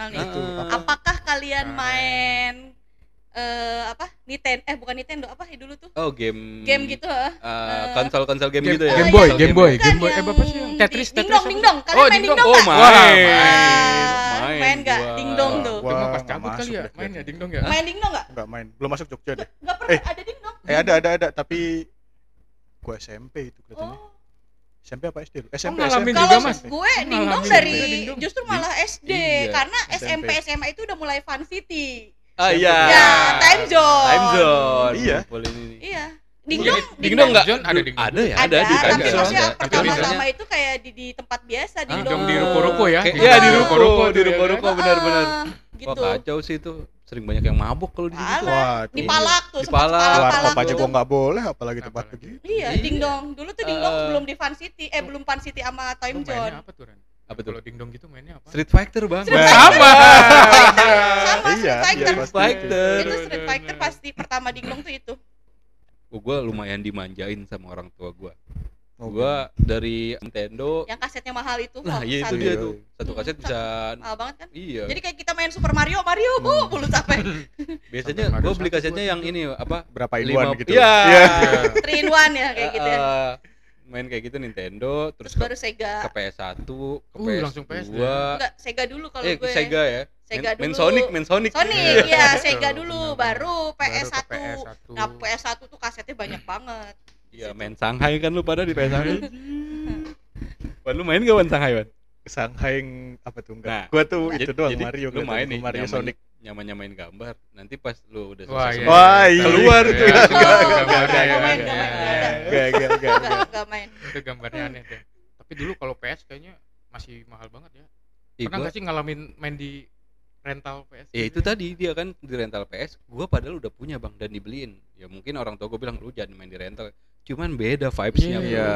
tradisional nih. Ah. Apakah kalian Ah. main eh apa? Nintendo eh bukan Nintendo apa ya dulu tuh? Oh, game Game gitu heeh. eh, konsol-konsol game, Game- gitu ya. Game Oh, Boy, iya. Game Boy, Bukan Game Boy. Eh, apa sih yang Tetris, Tetris Dingdong, dingdong. Kalian Oh, main dingdong. dingdong Oh, nggak? main. Main main nggak? gua. Dingdong tuh. Mah pas nggak cabut kali ya, main ya dingdong ya. Main dingdong nggak? Enggak main, belum masuk Jogja deh. Nggak pernah Eh. ada dingdong. Eh ada ada ada tapi gua SMP itu kelihatannya. Oh. SMP apa SD? SMP ngalamin SMP. juga, Kalau Mas. gue dingdong dari dingdong. justru malah SD Iya, karena SMP. SMP SMA itu udah mulai Fun City. Ah iya. Ya, time zone. Time zone. Iya. Boleh ini. Iya. Dingdong, Dingdong enggak? Ada dingdong. Ada ya? ada, di time tapi maksudnya ada. Pertama-tama itu kayak di, di tempat biasa Ah, dingdong. Dingdong di ruko-ruko ya. Iya di di ruko, ruko-ruko di ruko-ruko benar-benar. gitu. Wah kacau sih itu. Sering banyak yang mabuk kalau di situ. Wah, Di tuh. palak tuh, Di palak. palak, Keluar palak kop aja tuh. gua nggak boleh apalagi tempat begitu. Iya, dingdong. Dulu tuh dingdong Eh. sebelum di Fun City, eh belum Fun City sama Time mainnya Zone. apa tuh, Ren? Apa tuh? Kalau dingdong gitu mainnya apa? Street Fighter bang. Street Sama. Sama Iya, Street iya, Fighter. pasti. Fighter. Itu Street Fighter pasti pertama dingdong tuh itu. Gue lumayan dimanjain sama orang tua gue. Oh, Gue dari Nintendo. Yang kasetnya mahal itu. Nah iya itu satu. dia tuh. Satu kaset bisa. Mahal banget kan? Iya. Jadi kayak kita main Super Mario, Mario, huh, mulu capek. Biasanya Sampai gue Mario beli satu kasetnya yang ini apa? berapa Lima- inuan gitu. Iya. Iya. Three in one ya kayak gitu ya. Eh, main kayak gitu Nintendo terus, Terus baru Sega. ke, ke PS1, ke Uh, PS2. langsung PS2. Enggak, Sega dulu kalau eh gue. Sega ya. Sega main, main dulu. Sonic, main Sonic. Sonic, ya Sega dulu, baru Baru ke PS1. PS1. Nah, PS1 tuh kasetnya banyak banget. Iya, main Shanghai kan lu pada di PS1. Wan lu main gak Wan Shanghai, Wan? Shanghai yang apa tuh enggak? Nah, gua tuh itu Jadi- doang jadi Mario lu main nih, Mario nyaman- Sonic. Nyaman-nyamain gambar. Nanti pas lu udah Wah, selesai iya. Wah, iya. keluar Iya, tuh. iya, Oh, gambarnya, enggak, enggak enggak main, enggak. Enggak, main. Itu gambarnya aneh deh. Tapi dulu kalau PS kayaknya masih mahal banget ya. Pernah gua- nggak sih ngalamin main di rental PS? Ya itu tadi dia kan di rental PS, gua padahal udah punya bang dan dibeliin. Ya mungkin orang tua gue bilang lu jangan main di rental. Cuman beda vibes-nya. Iya. Iya,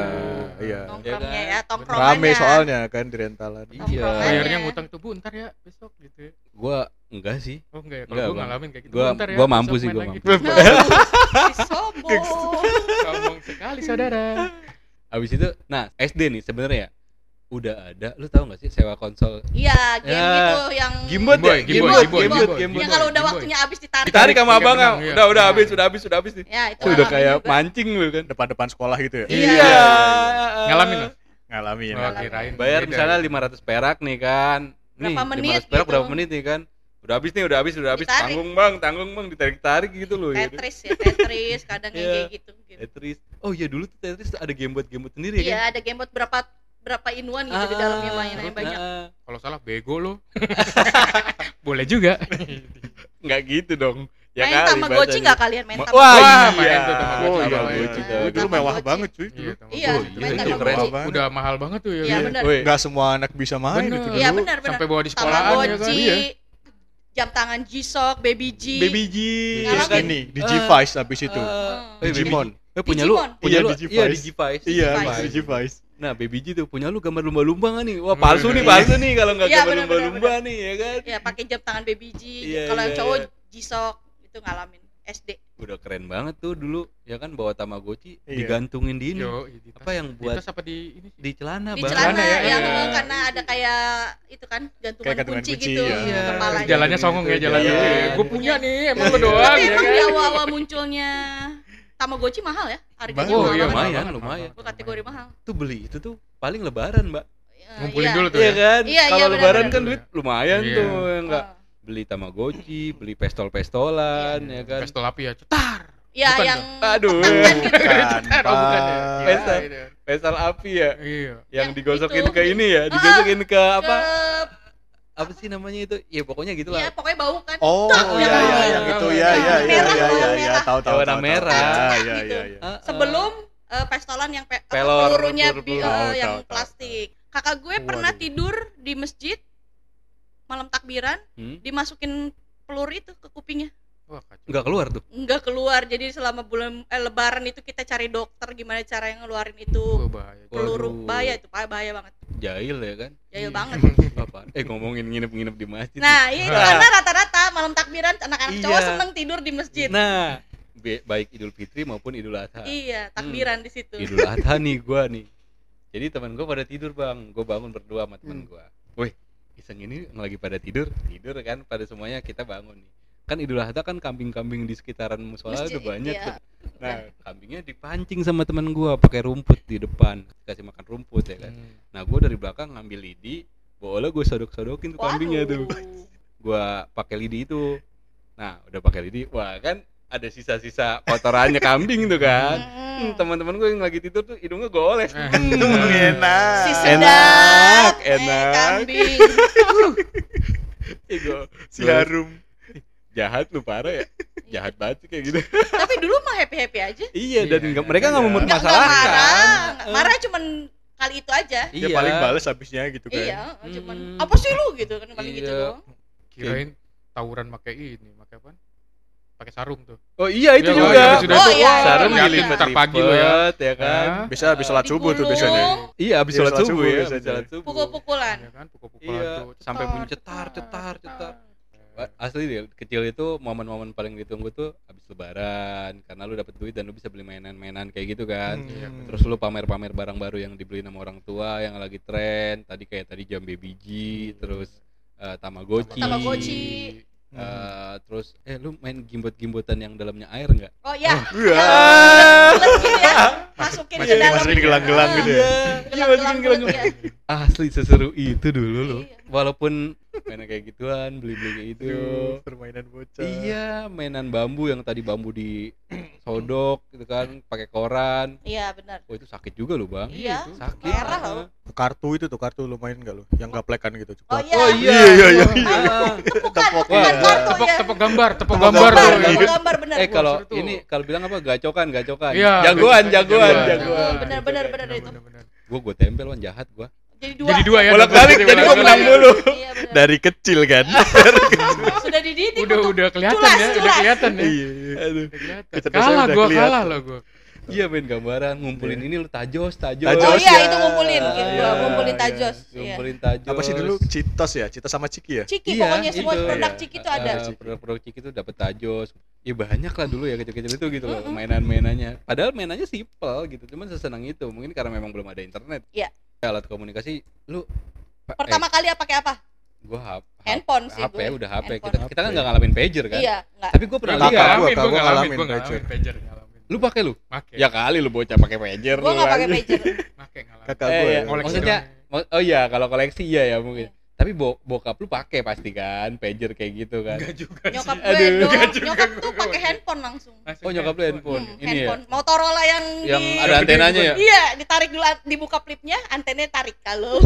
iya. Nongkrongnya kan? ya, tongkrongannya. Rame soalnya kan di rentalan. Iya. Bayarnya ngutang tuh bu, ntar ya besok gitu ya. Gua enggak sih. Oh enggak ya, kalau Bang. ngalamin kayak gitu. Gua- "Bu, ntar ya, gua mampu sih, gua lagi." mampu. Si sombong. Sombong sekali saudara. Habis itu, nah SD nih sebenarnya udah ada. Lu tahu nggak sih sewa konsol? Iya, game Ya. gitu yang Gimbot Game Boy, ya? Game Boy, Gimbot, Game Boy, Gimbot, Game Boy. Gimbot. yang kalau udah Game waktunya habis ditarik. Ditarik sama abang iya. Udah udah habis, udah habis, udah habis nih. Ya, itu Udah kayak juga. mancing lu kan. Depan-depan sekolah gitu ya. Iya. Iya. Ngalamin lo? Ngalamin. Oh, Ngalamin. kirain Bayar beda. misalnya 500 perak nih kan. Nih, Berapa menit 500 perak gitu. berapa menit nih kan? Udah habis nih, udah habis, udah habis. Ditarik. Tanggung bang, tanggung bang, ditarik-tarik gitu loh. ya. Tetris ya, Tetris kadang yang Iya. kayak gitu. gitu. Tetris. Oh iya dulu tuh Tetris ada game buat game buat sendiri ya Iya, kan? ada game buat berapa berapa inuan gitu di dalamnya mainannya banyak. Ah, Kalau salah bego lo. Boleh juga. Nggak gitu dong. Ya main kali, Tamagotchi nggak kalian main Ma- Tamagotchi? Wah, iya. main tuh Tamagotchi. Oh iya, Tamagotchi. iya. Oh, dulu mewah banget cuy. Iya. Iya, Oh, main iya, itu Tamagotchi. Udah mahal banget tuh ya. Iya, bener. Woi, Nggak semua anak bisa main Bener. itu Iya benar benar. Sampai bawa di sekolahan ya kan. Iya. jam tangan G-Shock, Baby G. Baby G. Terus ya kan? Ini itu. Ah, Hmm. eh, Baby Digimon. G. Eh, punya lu, punya Iya, lu, Digivice. iya Digivice. Iya, Digivice. Nah, Baby G tuh punya lu gambar lumba-lumba nggak nih? Wah, palsu nih, Iya. palsu nih kalau nggak Iya, gambar lumba-lumba nih, ya kan? Ya pakai jam tangan Baby G. Iya, Kalau yang iya, cowok iya. G-Shock itu ngalamin SD. Udah keren banget tuh dulu, ya kan bawa Tamagotchi Iya. digantungin di ini. Yo, di tas. Apa yang Di buat tas apa di ini sih? di celana, Di celana ya, yang iya. eh, karena ada kayak itu kan gantungan Kayak gantungan kunci, kunci, gitu iya. di Iya. kepalanya. Jalannya songong ya jalannya. Iya. Gue punya nih, emang Iya. doang Tapi ya emang kan. di awal-awal munculnya Tamagotchi mahal ya harganya. Oh, mahal iya, lumayan, mahal, lumayan. Itu kategori mahal. Tuh beli itu tuh paling lebaran, Mbak. Ya, Ngumpulin iya. dulu tuh Iya ya. kan? Iya, iya, Kalau benar, lebaran benar. kan duit lumayan Iya. tuh, ya enggak? Oh. Beli Tamagotchi, beli pistol-pistolan, ya kan? Pistol api ya, cetar. Ya Bukan yang Aduh. kotak kan gitu. Bukan, oh, bukan ya. Iya, Pistol. iya. Pistol api ya, Iya. yang Yang digosokin itu, ke ini ya, Ah, digosokin ke apa? Ke- Apa sih namanya itu? Ya pokoknya Iya, gitulah. pokoknya bau kan. Oh, Tak, iya iya yang itu ya ya ya merah, ya warna ya ya merah. tahu tahu Warna merah. Ya Gitu. ya ya ya. Ah, ah. Sebelum eh, pestolan yang pe- Pelor, pelurunya eh, Tahu, yang tahu, plastik. Kakak gue pernah tidur di masjid malam takbiran Hmm? dimasukin peluru itu ke kupingnya. Wah, kacau. Nggak keluar tuh. Enggak keluar. Jadi selama bulan eh, lebaran itu kita cari dokter gimana cara yang ngeluarin itu Wah, bahaya. peluru Waduh. bahaya itu bahaya, bahaya banget. Jahil ya kan? Jahil Iya. banget. Apa? Eh ngomongin nginep-nginep di masjid. Nah, iya itu Nah. karena rata-rata malam takbiran anak-anak cowok Iya. seneng tidur di masjid. Nah, be- baik Idul Fitri maupun Idul Adha. Iya, takbiran di situ. Idul Adha nih gua nih. Jadi teman gua pada tidur bang, gua bangun berdua sama teman Hmm. gua. Wih, iseng ini lagi pada tidur tidur kan pada semuanya kita bangun nih kan Idul Adha kan kambing-kambing di sekitaran musola udah banyak iya. tuh. Nah, kambingnya dipancing sama teman gua pakai rumput di depan, kasih makan rumput ya kan. Hmm. Nah, gua dari belakang ngambil lidi, bola gue sodok-sodokin tuh kambingnya tuh. Waduh. Gua pakai lidi itu. Nah, udah pakai lidi, wah kan ada sisa-sisa kotorannya kambing tuh kan. Mm-mm. Hmm, teman-teman gue yang lagi tidur tuh hidungnya goles. Hmm, enak. Si Enak, sedap, eh, enak. kambing. Ih, gua- Si gua- harum. Jahat lu parah ya. Jahat banget sih kayak gitu. Tapi dulu mah happy happy aja. iya, dan Iya, nggak- iya, mereka nggak iya. Nggak nggak mempermasalahkan. marah, Eh, marah cuman kali itu aja. Dia paling balas habisnya gitu kan. Iya, cuman Hmm. apa sih lu gitu kan paling gitu Iya. doang. Kirain tawuran pakai ini, pakai apa? Pakai sarung tuh. Oh iya itu Iya, juga. oh, iya, sudah Oh, iya, Sarung iya, iya. dilipet Ntar pagi lo ya. ya kan. Bisa habis sholat subuh tuh biasanya. Iya, habis Iya, sholat subuh ya, sholat subuh. Pukul-pukulan. Iya kan, pukul-pukulan Iya, tuh. sampai bunyi cetar, cetar, cetar. Asli deh, kecil itu momen-momen paling ditunggu tuh habis lebaran karena lu dapet duit dan lu bisa beli mainan-mainan kayak gitu kan. Hmm. Iya, Terus lu pamer-pamer barang baru yang dibeli sama orang tua yang lagi tren. Tadi kayak tadi jam baby G, terus eh, Tamagotchi. Tamagotchi. Hmm. Eh, terus eh lu main gimbot-gimbotan yang dalamnya air enggak? Oh iya, Wah. bulat gitu ya. Masukin ke Masukin- dalam. masukin gelang-gelang gitu ya? Gelang-gelang bulat ya. Asli seseru itu dulu loh. Iya. Walaupun mainan kayak gituan, beli-beli kayak gitu. Aduh, permainan bocah. Iya, mainan bambu yang tadi bambu di sodok gitu kan, pakai koran. Iya, benar. Oh, itu sakit juga loh, Bang. Iya, Sakit. merah ah. loh. Kartu itu tuh kartu lu main enggak lu? Yang gaplekan gitu. Oh iya. Oh iya. Iya, iya, iya. Ah. Tepukan, iya. kartu Tepok ya. tepok gambar, tepok gambar iya. tepuk gambar benar. Eh kalau ini kalau bilang apa gacokan, gacokan. Iya, jagoan, jagoan, jagoan. jagoan. Benar, benar, benar itu. Gua gua tempel wan jahat gua. Jadi dua. Jadi dua ya. Bolak-balik, double, jadi gua menang double. Dulu. Iya, benar. Dari kecil kan. Sudah dididik Udah untuk udah kelihatan culas, ya, udah culas. kelihatan ya. Iya. Aduh. Udah kelihatan. Kalah udah gua, kelihatan. kalah loh gua. Iya main gambaran, ngumpulin ini lu tajos, tajos. Tajos, Oh iya, ya. itu ngumpulin. Gitu, Iya, ngumpulin iya. tajos. Iya. Ngumpulin tajos. Apa sih dulu Citos ya? Citos sama Ciki ya? Ciki Iya, pokoknya semua itu. produk Iya. Ciki itu Eh, ada. eh, produk-produk ciki itu dapat tajos ya banyak lah dulu ya kecil-kecil itu gitu loh mainan-mainannya padahal mainannya simpel gitu cuman sesenang itu mungkin karena memang belum ada internet Iya. alat komunikasi lu Pertama kali apa pakai apa? Gua hap, Handphone sih HP gue. udah HP Handphone. kita kita kan nggak ngalamin pager kan Iya, enggak. tapi gua pernah Kakak lihat gua, ngalamin, gua ngalamin, ngalamin gua pager. ngalamin pager ngalamin. lu pakai lu Pakai. ya kali lu bocah pakai pager Gua lu enggak pakai pager. Pakai ngalamin. Kakak Eh, gue. iya. Maksudnya, oh iya kalau koleksi iya ya mungkin tapi bo bokap lu pakai pasti kan pager kayak gitu kan Enggak juga Nyokap sih. gue Aduh. dong. Enggak juga Nyokap tuh pakai handphone langsung. Oh nyokap lu handphone Hmm, ini ya handphone. Motorola yang yang di ada antenanya ya Iya, ditarik dulu dibuka flipnya, antenanya tarik kalau.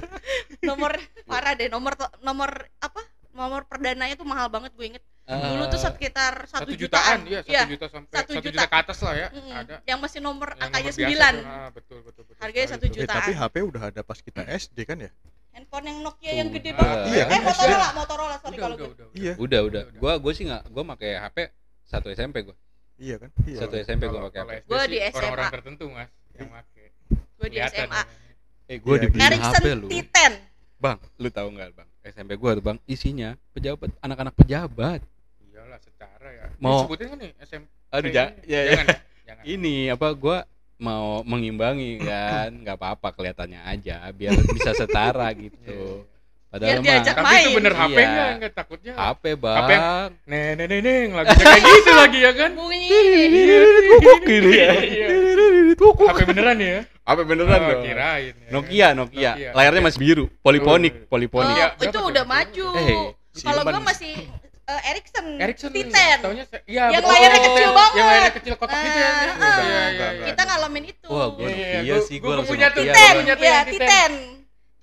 nomor parah deh, nomor nomor apa? Nomor perdananya tuh mahal banget gue inget. Dulu tuh sekitar satu jutaan, jutaan. iya, satu juta sampai satu juta. juta ke atas lah ya. Mm-mm. Ada. Yang masih nomor Yang biasa sembilan. ah, betul, betul, betul. Harganya satu. Eh, tapi jutaan. HP udah ada pas kita SD kan ya? Handphone yang Nokia yang gede Ah, banget. iya eh kan, Motorola, Motorola sorry Udah, kalau udah, gue. udah, Iya. udah udah gua gua sih nggak gua pakai HP satu SMP gua Iya kan? Iya. Satu SMP gua pakai HP Gua di SMA. Orang-orang tertentu mas yang pakai. Gue di SMA. ya. eh gua Iya, Ericsson HP lu T10. bang lu tahu nggak bang SMP gua tuh bang isinya pejabat anak-anak pejabat Iyalah secara ya. Mau- Disebutin kan nih SM. aduh ja, ya, ya. Jangan ya. Jangan. ini apa gua mau mengimbangi kan nggak apa-apa kelihatannya aja biar bisa setara Iya, gitu iya. padahal Biar diajak mah Tapi itu main. bener HP Iya. enggak? Enggak takutnya. HP HP bang Neng neng neng lagunya kayak gitu lagi ya kan? Bunyi. Gitu ya Iya. HP beneran ya? HP beneran Oh, kirain. ya. Nokia, Nokia Nokia. layarnya masih biru poliponik Oh, poliponik Iya, itu udah maju. Eh, Kalau gue masih eh, Ericsson, Ericsson T10. Taunya iya, Yang betul. layarnya kecil banget. Yang layarnya kecil kotak gitu ya. Iya, ah. iya, iya, Enggak, iya. Kita ngalamin itu. Wah, gua Iya, iya, Nokia gua- sih, langsung punya tuh, Nokia. gua T10, punya tuh ya yang T10.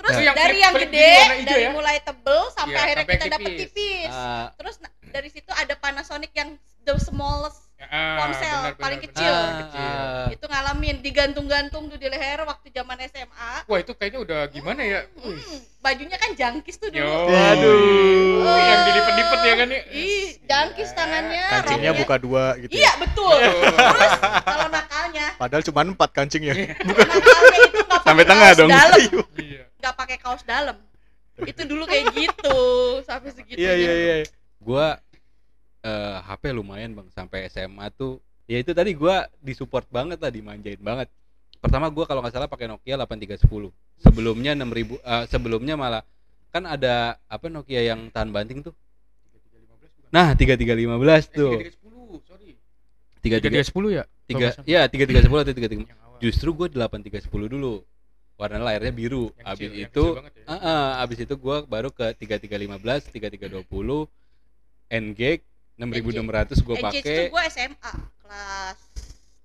Terus Itu yang dari yang gede, dari ya? mulai tebel sampai Iya, akhirnya sampai kita dapet tipis. Ah, Terus dari situ ada Panasonic yang the smallest Ah, Ponsel benar, paling benar, kecil. ah, kecil. itu ngalamin digantung-gantung tuh di leher waktu zaman SMA. Wah, itu kayaknya udah gimana ya? Hmm, bajunya kan jangkis tuh Yo, dulu. Aduh. Oh, yang dilipet-lipet ya kan ya? Ih, jangkis tangannya. Kancingnya buka dua gitu. Iya, betul. Iya. Terus kalau nakalnya, Padahal cuma empat kancingnya. nakalnya itu nggak Sampai pakai tengah kaos dong. Dalam, Iya. nggak pakai kaos dalam. Itu dulu kayak gitu, sampai segitu. Iya iya iya. Gua eh, HP lumayan bang sampai SMA tuh. Ya itu tadi gua disupport banget lah, dimanjain banget. Pertama gua kalau nggak salah pakai Nokia 8310. Sebelumnya 6000 eh, sebelumnya malah kan ada apa Nokia yang tahan banting tuh 3315 bukan? nah 3315 Eh, tuh 3310, sorry. 33 3310 ya? tiga ya 3310 atau 33 Yang awal. justru gue 8310 dulu warna layarnya biru Yang abis kecil, itu ya. ah, ah, abis itu gue baru ke 3315 3320 N-Gag 6600 gue tuh pakai gue SMA kelas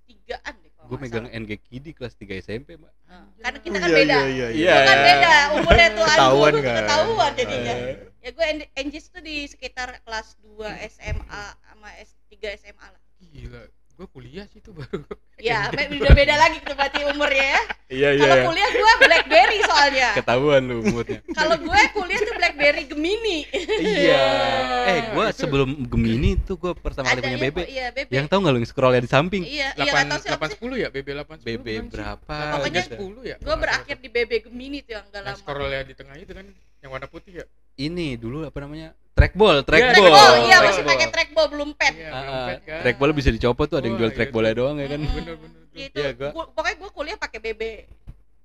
3an deh kalau gue megang. N-Gag Kidi kelas 3 SMP mbak Heeh. Karena kita Oh, kan iya, beda. iya, iya, Iya. Itu kan beda umurnya tuh Ketahuan kan? ketahuan jadinya. Eh. Ya gue Engage tuh di sekitar kelas 2 SMA sama S3 SMA lah. Gila, gue kuliah sih itu baru. Ya, me- udah beda lagi tuh berarti umurnya ya. iya Kalau kuliah gue BlackBerry soalnya. ketahuan lu umurnya Kalau gue kuliah tuh BlackBerry Gemini. iya eh gue sebelum Gemini tuh gue pertama kali punya BB Iya, BB. yang tau nggak lu yang scrollnya di samping Iya, iya 8 siapa sih. 810 ya, BB 810. BB bukan sih? berapa Pokoknya gitu. 10 ya. Gue berakhir di BB Gemini tuh yang gak Yang lama. scrollnya di tengah itu kan yang warna putih ya. ini dulu apa namanya trackball trackball Trackball, iya Trackball. masih pakai trackball belum pad. Iya, Ah, belum pet kan. trackball bisa dicopot tuh ada yang Wah, jual iya trackballnya doang ya kan Mm-mm. Bener-bener tuh. Itu, Iya, gua- gua- pokoknya gue kuliah pakai BB.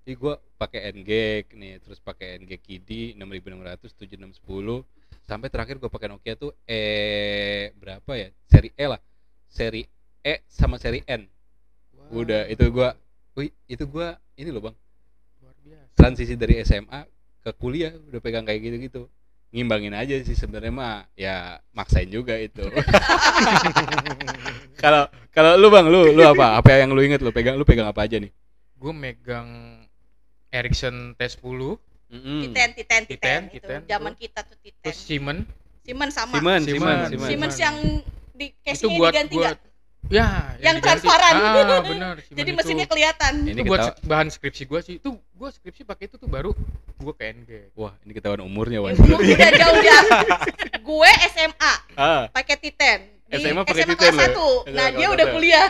Jadi gue pakai N-Gag nih, terus pakai N-Gag Kidi 6600, 7610 sampai terakhir gue pakai Nokia tuh E berapa ya? Seri E lah. Seri E sama seri N. Wah, Udah itu gua wih, itu gua ini loh, Bang. luar biasa. Transisi dari SMA ke kuliah udah pegang kayak gitu-gitu. Ngimbangin aja sih sebenarnya mah ya maksain juga itu. Kalau kalau lu Bang, lu lu apa? Apa yang lu inget lu pegang lu pegang apa aja nih? Gue megang Ericsson T10, Mm-mm. Titan, Titan, Titan, Titan, itu Titan, zaman kita tuh Titan. terus Siemens. Siemens sama. Siemens, Siemens, Siemens. Siemens. Siemens yang di casingnya diganti nggak? Ya, Yang diganti. transparan. Ah, benar. Jadi itu. mesinnya kelihatan. Ini itu buat bahan skripsi gua sih. Itu gua skripsi pakai itu tuh baru gua ke NG. Wah, ini ketahuan umurnya, Wan. Gua udah jauh di gue SMA ah, pakai Titan. Di SMA pakai Titan kelas lo? 1. Nah, SMA dia udah kuliah.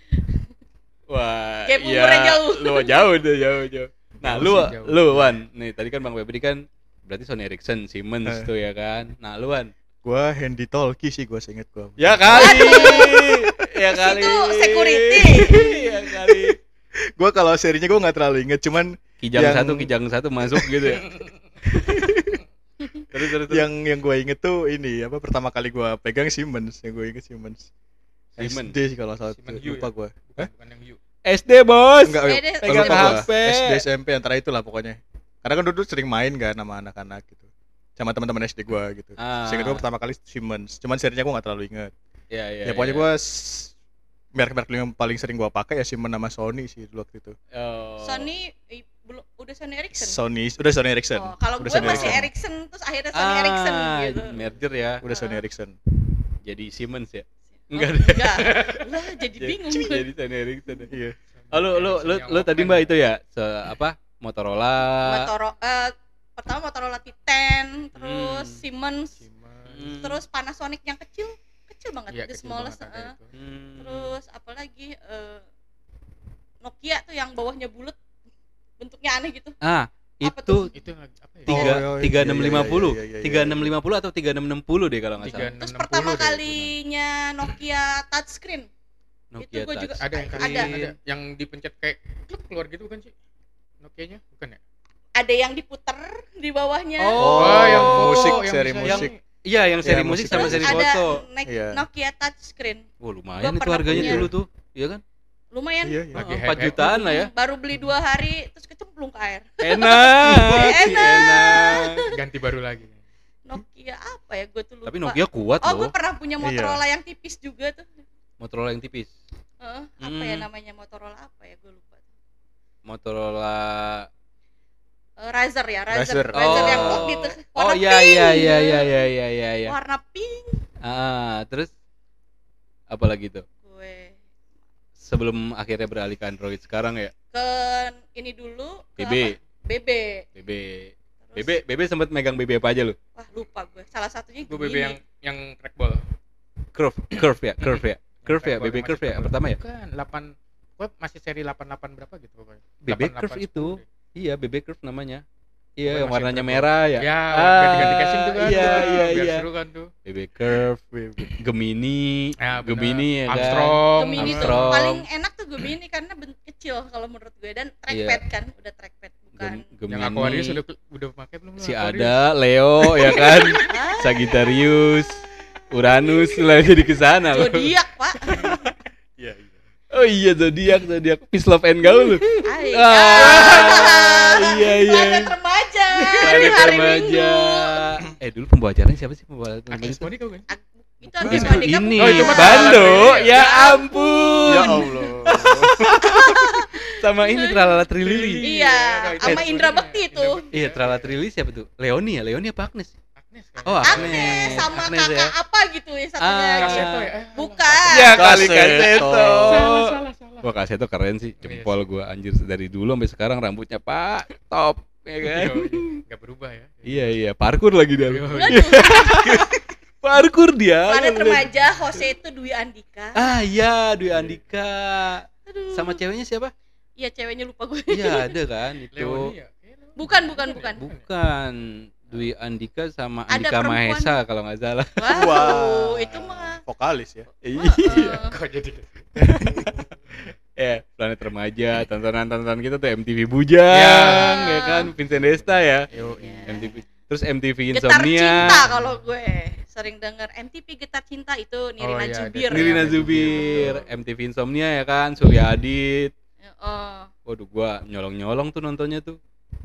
wah. Gap iya, umurnya jauh. Lu jauh deh, jauh, jauh. Nah, lu jauh. lu Wan, nih tadi kan Bang Febri kan berarti Sony Ericsson, Siemens Eh. tuh ya kan. Nah, lu Wan. Gua handy talkie sih gua seinget gua. Ya kali. ya kali. Itu security. ya kali. Gua kalau serinya gua nggak terlalu inget, cuman Kijang Yang- satu, kijang satu masuk gitu ya. terus terus terus. yang yang gua inget tuh ini apa pertama kali gua pegang Siemens, yang gua inget Siemens. Siemens. SD sih kalau salah lupa ya? gua. Bukan, bukan yang U. SD, Bos. Enggak, pegang. HP. SD SMP antara itulah pokoknya. Karena kan dulu sering main kan sama anak-anak gitu. Sama teman-teman SD gua gitu. Ah. Seingat gua pertama kali Siemens. Cuman serinya gua nggak terlalu inget. Ya, ya. ya pokoknya ya. gua s- merek-merek yang paling sering gua pakai ya Siemens sama Sony sih dulu waktu itu. Oh. Sony eh, belum udah Sony Ericsson. Sony, udah Sony Ericsson. Oh, kalau udah gue Sony masih Ericsson. Ericsson terus akhirnya Sony Ericsson Ah, gitu. merger ya. Udah Sony. Ericsson. Jadi Siemens ya. Oh, Enggak enggak. Lah jadi bingung gue. Jadi Sony Ericsson. ya. Iya. Oh, lu lu lu, tadi. Mbak itu ya, se apa? Motorola. Motorola eh, pertama Motorola Titan, terus Hmm. Siemens, Siemens. Hmm. terus Panasonic yang kecil, kecil banget, Iya, the kecil smallest. banget itu. Hmm. Terus apalagi eh, Nokia tuh yang bawahnya bulat, bentuknya aneh gitu. ah, Apa itu Itu ya? tiga Oh, iya, tiga iya, enam iya, lima puluh iya, tiga enam lima puluh atau tiga enam enam puluh deh kalau nggak Tiga salah enam Terus enam pertama kalinya Nokia touchscreen. Nokia gua juga- Touch. Ada yang Ada. ada, ada yang dipencet kayak keluar gitu bukan sih? Nokia-nya bukan ya? Ada yang diputer di bawahnya. Oh, Wah, yang foto, musik, yang seri musik. Iya, yang seri Iya, musik sama Terus seri ada foto. Nek- Iya. Nokia touchscreen. Wah, lumayan Gua itu harganya punya. dulu tuh. Iya kan? Lumayan. Iya, iya. Lagi Oh, hype-hype. 4 jutaan lah ya. Hmm, Baru beli dua hari terus kecemplung ke air. Enak. Enak. enak. Ganti baru lagi. Nokia apa ya? Gue tuh lupa. Tapi Nokia kuat Oh, gue loh. pernah punya Iya. Motorola yang tipis juga tuh. Motorola yang tipis. Heeh, apa ya Hmm. namanya Motorola apa ya? Gue lupa. Motorola Razer ya, Razer. Razer. Razer, yang Oh. oh, gitu. Oh Warna iya pink. iya iya iya iya iya iya iya. Warna pink. Ah, terus apa lagi tuh? Gue Sebelum akhirnya beralih ke Android sekarang ya, ke ini dulu ke BB. apa? BB. BB. Terus, BB BB sempat megang BB apa aja lu? Wah, lupa gue. Salah satunya Gue. BB yang yang trackball. Curve, curve ya, curve ya. Curve ya, BB curve ya. Yang pertama ya? Bukan, 8 gue masih seri 88 berapa gitu pokoknya. BB 88, curve 10 itu. deh. Iya, BB curve namanya. Iya, yang warnanya merah ya. Ya, Ah, ganti-ganti casing tuh kan. iya, Wah, iya, biar iya. seru kan tuh. BB curve, Gemini, Ya, bener. Gemini ya kan. Armstrong. Gemini tuh Armstrong. paling enak tuh Gemini karena ben- kecil kalau menurut gue dan trackpad kan, udah trackpad bukan bukan. Gem- Yang Gemini. Aquarius udah udah pakai belum lu si Aquarius? ada Leo ya kan Sagittarius Uranus lah jadi ke sana loh. zodiak, Pak. Iya, iya. Oh iya zodiak zodiak peace love and gaul. Ay, Ah, ah. iya iya. Planet remaja. Planet hari remaja. Eh dulu pembawa acaranya siapa sih pembawa acara Agnes itu? Monica kan? Ag- Itu Bukan. Agnes Itu Monica ini Oh, itu Bando ya Ya ampun Allah. sama ini Tralala Trilili Iya, itu sama Indra. Bekti tuh. Bekti. iya Tralala Trilili siapa tuh Leoni ya Leoni apa Agnes? Oh, Agnes sama Agnes kakak ya. apa gitu ya satunya Ah. ya? Eh, Bukan. ya kali Kaseto. kaseto Salah, salah, salah. Wah kaseto keren sih jempol gua anjir dari dulu sampai sekarang rambutnya pak top ya kan Yo, iya. Nggak berubah ya. iya iya parkur lagi dia iya. Parkur dia Planet remaja Jose itu Dwi Andika. ah iya Dwi Andika Aduh. sama ceweknya siapa Iya, ceweknya lupa gue. iya ada kan itu ya? Eh. Bukan, bukan, bukan. bukan Dwi Andika sama Ada Andika perempuan. Mahesa kalau nggak salah Wow, Wow. itu mah. Vokalis ya. Iya. Kok jadi ya planet remaja tontonan-tontonan kita tuh MTV Bujang Ya. ya kan Vincent Desta ya Yo, Iya. MTV terus MTV Getar Insomnia cinta kalau gue sering denger MTV Getar Cinta itu Nirina Oh, iya, Jubir. ada. Nirina Iya, Zubir, betul. MTV Insomnia ya kan, Surya Adit. Oh, Waduh, gua nyolong-nyolong tuh nontonnya tuh.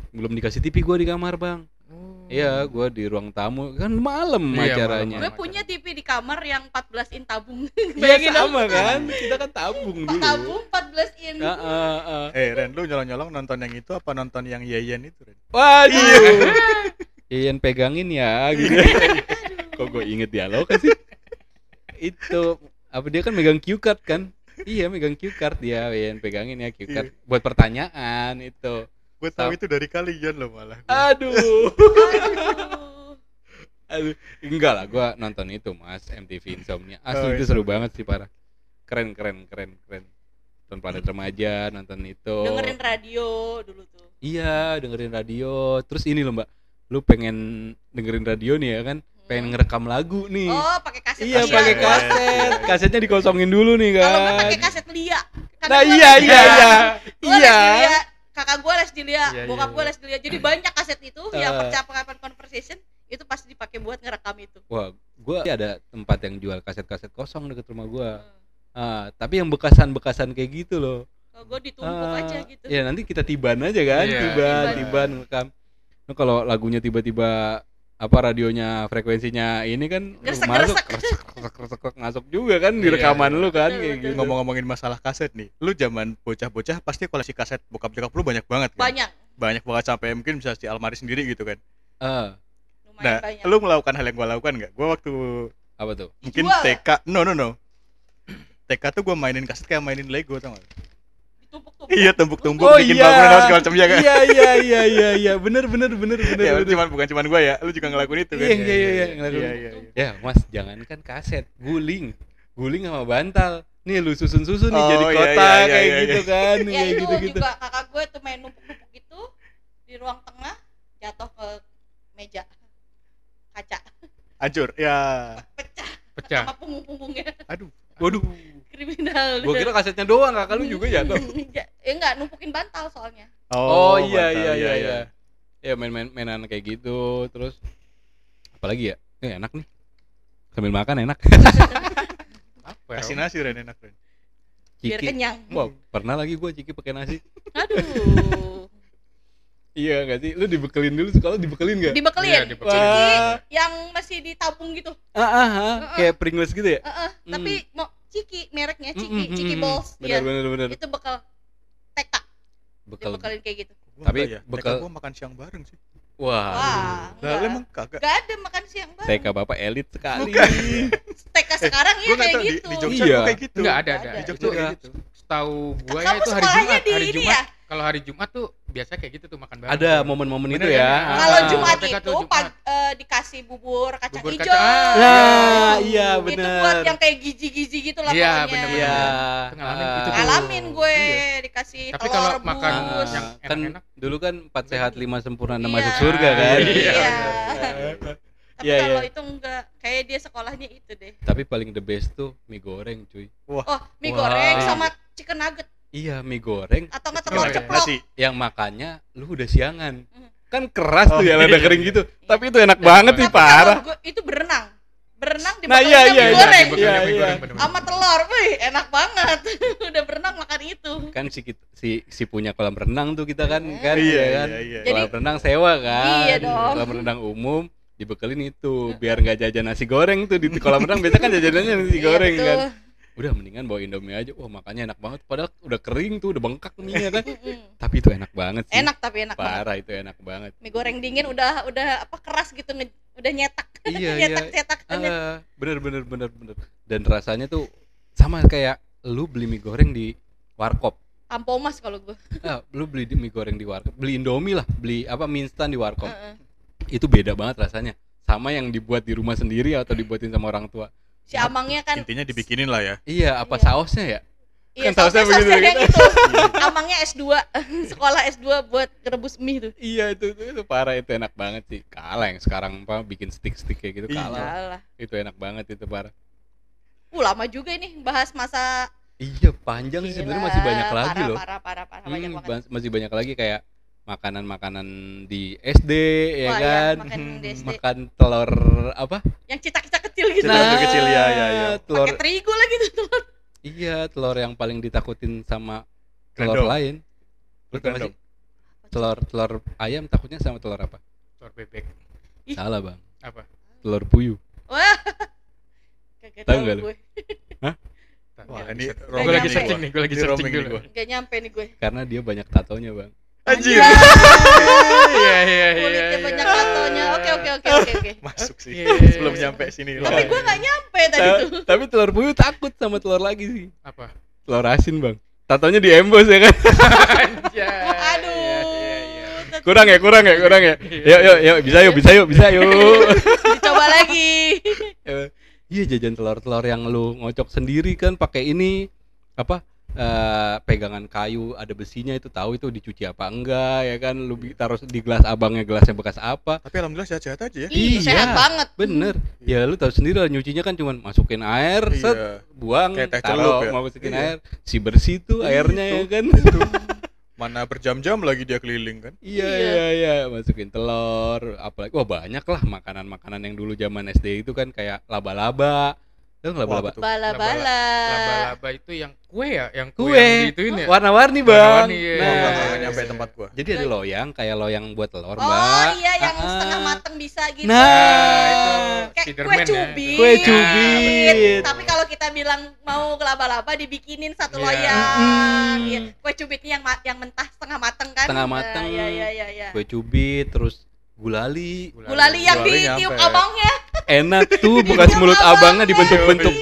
Belum dikasih TV gua di kamar, Bang. Oh. Iya, gua di ruang tamu kan malam Iya, acaranya. gue punya TV di kamar yang 14 in tabung. Iya Bayangin sama kan, kita kan tabung dulu. Tabung 14 in. Ah, ah, ah. Eh Ren, lu nyolong-nyolong nonton yang itu apa nonton yang Yeyen itu Ren? Waduh. Iyan pegangin ya gitu. Kok gue inget dialog kan sih? Itu apa dia kan megang cue card kan? Iya megang cue card dia, Iyan pegangin ya cue card buat pertanyaan itu. Gue tahu itu dari kalian loh malah. Aduh. Aduh. Aduh, enggak lah, gua nonton itu mas MTV Insomnia. Asli Oh, itu iya. seru banget sih parah. Keren keren keren keren. Nonton Planet Remaja, nonton itu. Dengerin radio dulu tuh. Iya, dengerin radio. Terus ini loh mbak, lu pengen dengerin radio nih ya kan? Pengen ngerekam lagu nih. Oh, pakai kaset iya, pakai Iya. kaset. Kasetnya dikosongin dulu nih kan. Kalau pakai kaset Lia. Nah gua iya iya iya. gua Iya. Kakak gue les di Lia, Iya, bokap iya, gue iya. les di Lia. Jadi banyak kaset itu yang Eh. percakapan conversation itu pasti dipakai buat ngerekam itu. Wah, gua ada tempat yang jual kaset-kaset kosong deket rumah gua. Hmm. Ah, tapi yang bekasan-bekasan kayak gitu loh. Kalau gue ditumpuk Ah, aja gitu. Ya nanti kita tiban aja kan, Iya, tiban, tiban. tiban rekam. Nah, kalau lagunya tiba-tiba apa radionya frekuensinya ini kan Gresek, masuk gresek. kresek, masuk juga kan di Iya, rekaman iya. lu kan Betul, kayak betul. gitu. Ngomong-ngomongin masalah kaset nih, lu zaman bocah-bocah pasti koleksi kaset bokap nyokap lu banyak banget kan? Banyak, Banyak banget sampai mungkin bisa di almari sendiri gitu kan. Lumayan Nah, banyak. lu melakukan hal yang gua lakukan nggak? Gua waktu apa tuh? mungkin Dijual TK, no no no. TK tuh gua mainin kaset kayak mainin Lego tau gak? Ditumpuk-tumpuk. Iya tumpuk-tumpuk Oh bikin iya. bangunan apa segala macam ya kan? Iya iya iya iya iya, bener bener bener bener. Ya, bener. cuman bukan cuman gua ya, lu juga ngelakuin itu kan? Iya iya iya, iya, ngelakuin. Iya, iya, iya. Ya, Mas, jangankan kaset, guling. Guling sama bantal. Nih lu susun-susun nih Oh, jadi iya, kotak iya, iya, kayak iya, gitu kan, Ya kayak itu gitu-gitu. juga kakak gue tuh main numpuk-numpuk itu di ruang tengah jatuh ke meja kaca Hancur. Ya. pecah Pecah. sama punggung-punggungnya Aduh. Waduh, kriminal gua kira kasetnya doang, kakak lu juga jatuh. ya enggak numpukin bantal soalnya Oh, iya mantap. iya iya iya. Ya main-main mainan kayak gitu, terus apalagi ya? Eh, enak nih. Sambil makan enak. Apa ya? Kasih nasi Ren enak Ren. biar Ciki. kenyang Wow, pernah lagi gua ciki pakai nasi. aduh Iya enggak sih? Lu dibekelin dulu sekolah dibekelin enggak? dibekelin Iya, dibekelin. ciki Wah. yang masih ditabung gitu Ah, ah, ah, Heeh. kayak Pringles gitu ya? Heeh, tapi mau ciki mereknya ciki Mm, mm, ciki balls Benar ya benar benar. itu bekal TK Bekal. dibekelin kayak gitu Gua Tapi ya. bekal- TK gua makan siang bareng sih. Wah. wah lu emang kagak. Gak ada makan siang bareng TK Bapak elit sekali. TK sekarang ya Gua nggak kayak tahu di, gitu di Jogja Iya. kayak gitu. Enggak ada Nggak ada. ada. Di Itu Jogja kayak gitu. setahu gua ya itu hari Jumat, di hari ini Jumat. ya Kalau hari Jumat tuh biasa kayak gitu tuh makan bareng. Ada momen-momen Bener itu ya. kan? kalau Ah. Jumat TK itu Jumat. pag- eh, dikasih bubur kacang Bubur hijau kacang- ah, Nah, itu. iya itu buat benar. yang kayak gizi-gizi gitu lah Iya, pokoknya bener-bener. Iya. Ngalamin ah, ngalamin gue Iya. dikasih Tapi telur kalau makan Ah, yang kan enak-enak. dulu kan empat sehat lima sempurna enam Iya. masuk surga kan. Iya. tapi Iya, kalau iya. itu enggak kayak dia sekolahnya itu deh Tapi paling the best tuh mie goreng cuy. oh mie Wah. goreng sama chicken nugget Iya, mie goreng atau nggak telur iya. ceplok Nasi. yang makannya lu udah siangan. Kan keras Oh, tuh ya iya, lada iya. kering gitu. Tapi itu enak Enak banget sih parah. gua- itu berenang berenang di Nah, iya, iya, mie iya. goreng Iya, mie iya. goreng, bener-bener. sama telur wih enak banget udah berenang makan itu Kan si si si punya kolam renang tuh kita kan kan Iya, ya kan. iya, iya. Jadi- Kolam renang sewa kan. Iya dong. Kolam renang umum dibekelin itu biar nggak jajan nasi goreng tuh di kolam renang biasa kan jajanannya nasi Iya, goreng betul. kan udah mendingan bawa indomie aja. Wah makanya enak banget. Padahal udah kering tuh udah bengkak mie kan? Mm-mm. tapi itu enak banget sih. Enak tapi enak banget. parah itu enak banget. Mie goreng dingin udah udah apa keras gitu nge- udah nyetak. Iya, nyetak iya. cetak ah, bener bener bener bener. Dan rasanya tuh sama kayak lu beli mie goreng di warkop. Ampomas kalau gue ah, lu beli mie goreng di warkop. Beli indomie lah beli apa mie instan di warkop. Heeh. itu beda banget rasanya. Sama yang dibuat di rumah sendiri atau dibuatin sama orang tua si amangnya kan Intinya dibikinin lah ya. iya apa Iya. sausnya ya iya kan sausnya sausnya, begitu, sausnya yang itu amangnya S2 sekolah S2 buat rebus mie tuh Iya itu, itu itu parah itu enak banget sih. Kalah yang sekarang apa bikin stick-stick kayak gitu Iya. kalah. Alah. Itu enak banget itu parah. uh lama juga ini bahas masa Iya panjang sih sebenarnya masih Gila, banyak lagi parah, loh. parah parah parah Hmm, banyak banget masih banyak lagi kayak makanan-makanan di SD ya Wah, kan. makan di SD. Makan telur apa? yang cicak-cicak kecil gitu Cicak kecil, kecil, ya, ya, ya. Telur pakai terigu lagi tuh telur iya, telur yang paling ditakutin sama telur Gandum. lain. Sih? Telur telur ayam takutnya sama telur apa? telur bebek Ih. Salah, Bang. apa Telur puyuh. wah Kagak Tahu lu? Wah, ini gue lagi searching nih gue lagi searching dulu. Gak nyampe nih gue Karena dia banyak tatonya, Bang. Anjir. iya iya iya kulitnya iya, banyak iya. tatonya oke oke oke oke oke Masuk sih. Iya, iya, Sebelum iya. nyampe sini. tapi Iya. gue gak nyampe tadi Ta- tuh tapi telur puyuh takut sama telur lagi sih. apa Telur asin, Bang. Tatonya di embos ya kan? Aduh Iya, iya, iya. kurang ya, kurang ya, kurang ya. Yuk, yuk, yuk, bisa yuk, bisa yuk, bisa yuk. dicoba lagi Eh, Iya jajan telur-telur yang lu ngocok sendiri kan pakai ini apa eh, pegangan kayu ada besinya itu tahu itu dicuci apa enggak ya kan lu taruh di gelas abangnya gelasnya bekas apa Tapi alhamdulillah sehat-sehat aja ya. Ih, Iya. sehat banget bener ya lu tahu sendiri lah nyucinya kan cuman masukin air set Iya. buang Kayak taruh ya? mau masukin Iya. air si bersih tuh airnya ya Itu. kan Itu. Mana berjam-jam lagi dia keliling kan. iya Iya. iya iya masukin telur apalagi wah banyak lah makanan-makanan yang dulu zaman SD itu kan kayak laba-laba Tahu nggak laba-laba bala-bala laba-laba itu yang kue ya yang kue, kue yang diituin ya warna-warni bang Warna-warni, iya. Wah, nah iya, nggak nyampe iya. tempat gua. jadi ada loyang kayak loyang buat telur oh mbak iya yang Ah, ah. setengah mateng bisa gitu Nah, itu kayak kue ya. cubit Kue cubit. tapi kalau kita bilang mau laba-laba dibikinin satu Iya. loyang Mm. Iya, kue cubitnya yang yang mentah setengah mateng kan Setengah Nah, mateng. iya iya iya iya kue cubit terus gulali. Gulali. Yang ditiup abangnya. Enak tuh bekas mulut abangnya. dibentuk-bentuk.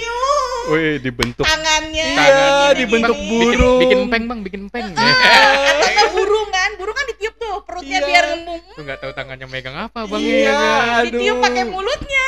Wih dibentuk. Tangannya. Iya, dibentuk gini. bikin, burung. bikin peng bang bikin peng. Atau enggak burung kan burung kan ditiup tuh perutnya Iya. biar ngembung tuh nggak tahu tangannya megang apa bang. Iya. ya kan? Ditiup pakai mulutnya.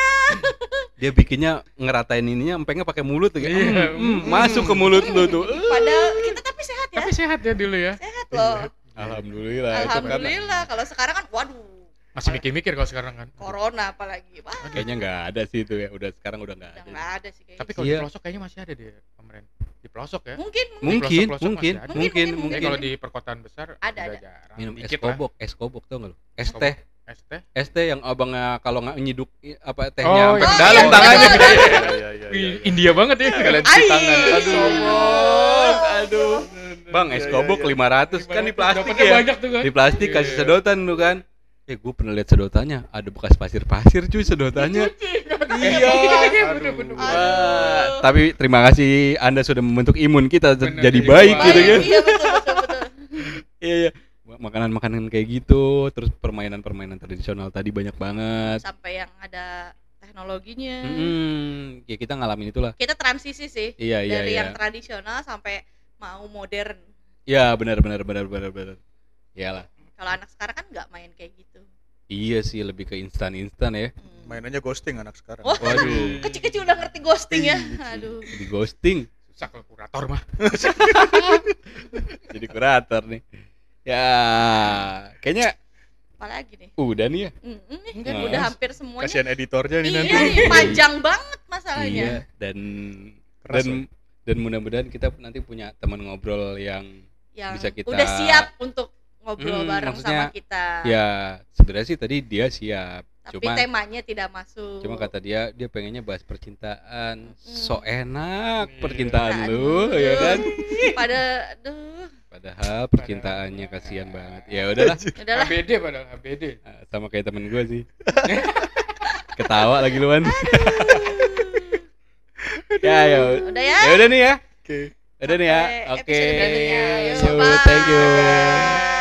Dia bikinnya ngeratain ininya empengnya pakai mulut tuh kayak, Iya. "Mm, mm, masuk ke mulut lu tuh. Padahal kita tapi sehat ya. Tapi sehat ya dulu ya. Sehat loh. Alhamdulillah itu karena alhamdulillah kalau sekarang kan waduh masih mikir-mikir kalau sekarang kan. Corona apalagi. Wah. Kayaknya nggak ada sih itu ya udah sekarang udah nggak ada nggak ada sih kayaknya. Tapi kalau Iya. di pelosok kayaknya masih ada deh pemerintah di pelosok ya? Mungkin mungkin. pelosok-pelosok mungkin mungkin Mungkin, mungkin kalau di perkotaan besar Ada, ada. jarang. Minum es kobok es kobok tau nggak lu? Es teh. Es teh? Es teh yang abangnya kalau nggak nyiduk apa tehnya Oh, sampai iya. ke dalam iya, tangannya. Iya, iya, iya, Ih, iya. India banget ya kalian cuci tangan. Aduh aduh bang es kobok iya. 500 kan di plastik ya? banyak tuh kan? Di plastik kasih sedotan tuh kan eh gue pernah lihat sedotannya ada bekas pasir-pasir cuy sedotannya iya bener-bener Wah, tapi terima kasih anda sudah membentuk imun kita Bener, jadi baik gitu kan? Iya betul betul betul iya iya. Makanan-makanan kayak gitu terus permainan-permainan tradisional tadi banyak banget. Sampai yang ada teknologinya. Hmm, ya kita ngalamin itulah. Kita transisi sih iya iya dari iya. yang tradisional sampai mau modern. Ya benar benar benar benar benar. Iyalah. Kalau anak sekarang kan nggak main kayak gitu iya sih lebih ke instan instan ya. Hmm. Mainannya ghosting anak sekarang. Wah. waduh. kecil-kecil udah ngerti ghosting ya? Iya, aduh. Di ghosting. Susah kalau kurator mah. Jadi kurator nih. Ya kayaknya apalagi nih? Udah nih ya? Mm-mm nih, Enggak. udah hampir semuanya. Kasihan editornya nih iya nanti. nih panjang banget masalahnya. Iya dan Keras dan dan mudah-mudahan kita nanti punya teman ngobrol yang yang Bisa kita- udah siap untuk ngobrol Hmm, bareng maksudnya, sama kita. ya sebenarnya sih tadi dia siap Tapi cuma temanya tidak masuk. cuma kata dia dia pengennya bahas percintaan Hmm. so enak Iya. percintaan Aduh. lu ya kan Pada aduh, padahal percintaannya kasihan banget ya udahlah udahlah. HBD padahal HBD. Ah, sama kayak temen gue sih ketawa lagi luan ya ya Udah ya. ya udah nih ya Oke. udah nih ya oke. Yuk, So, thank you Bye.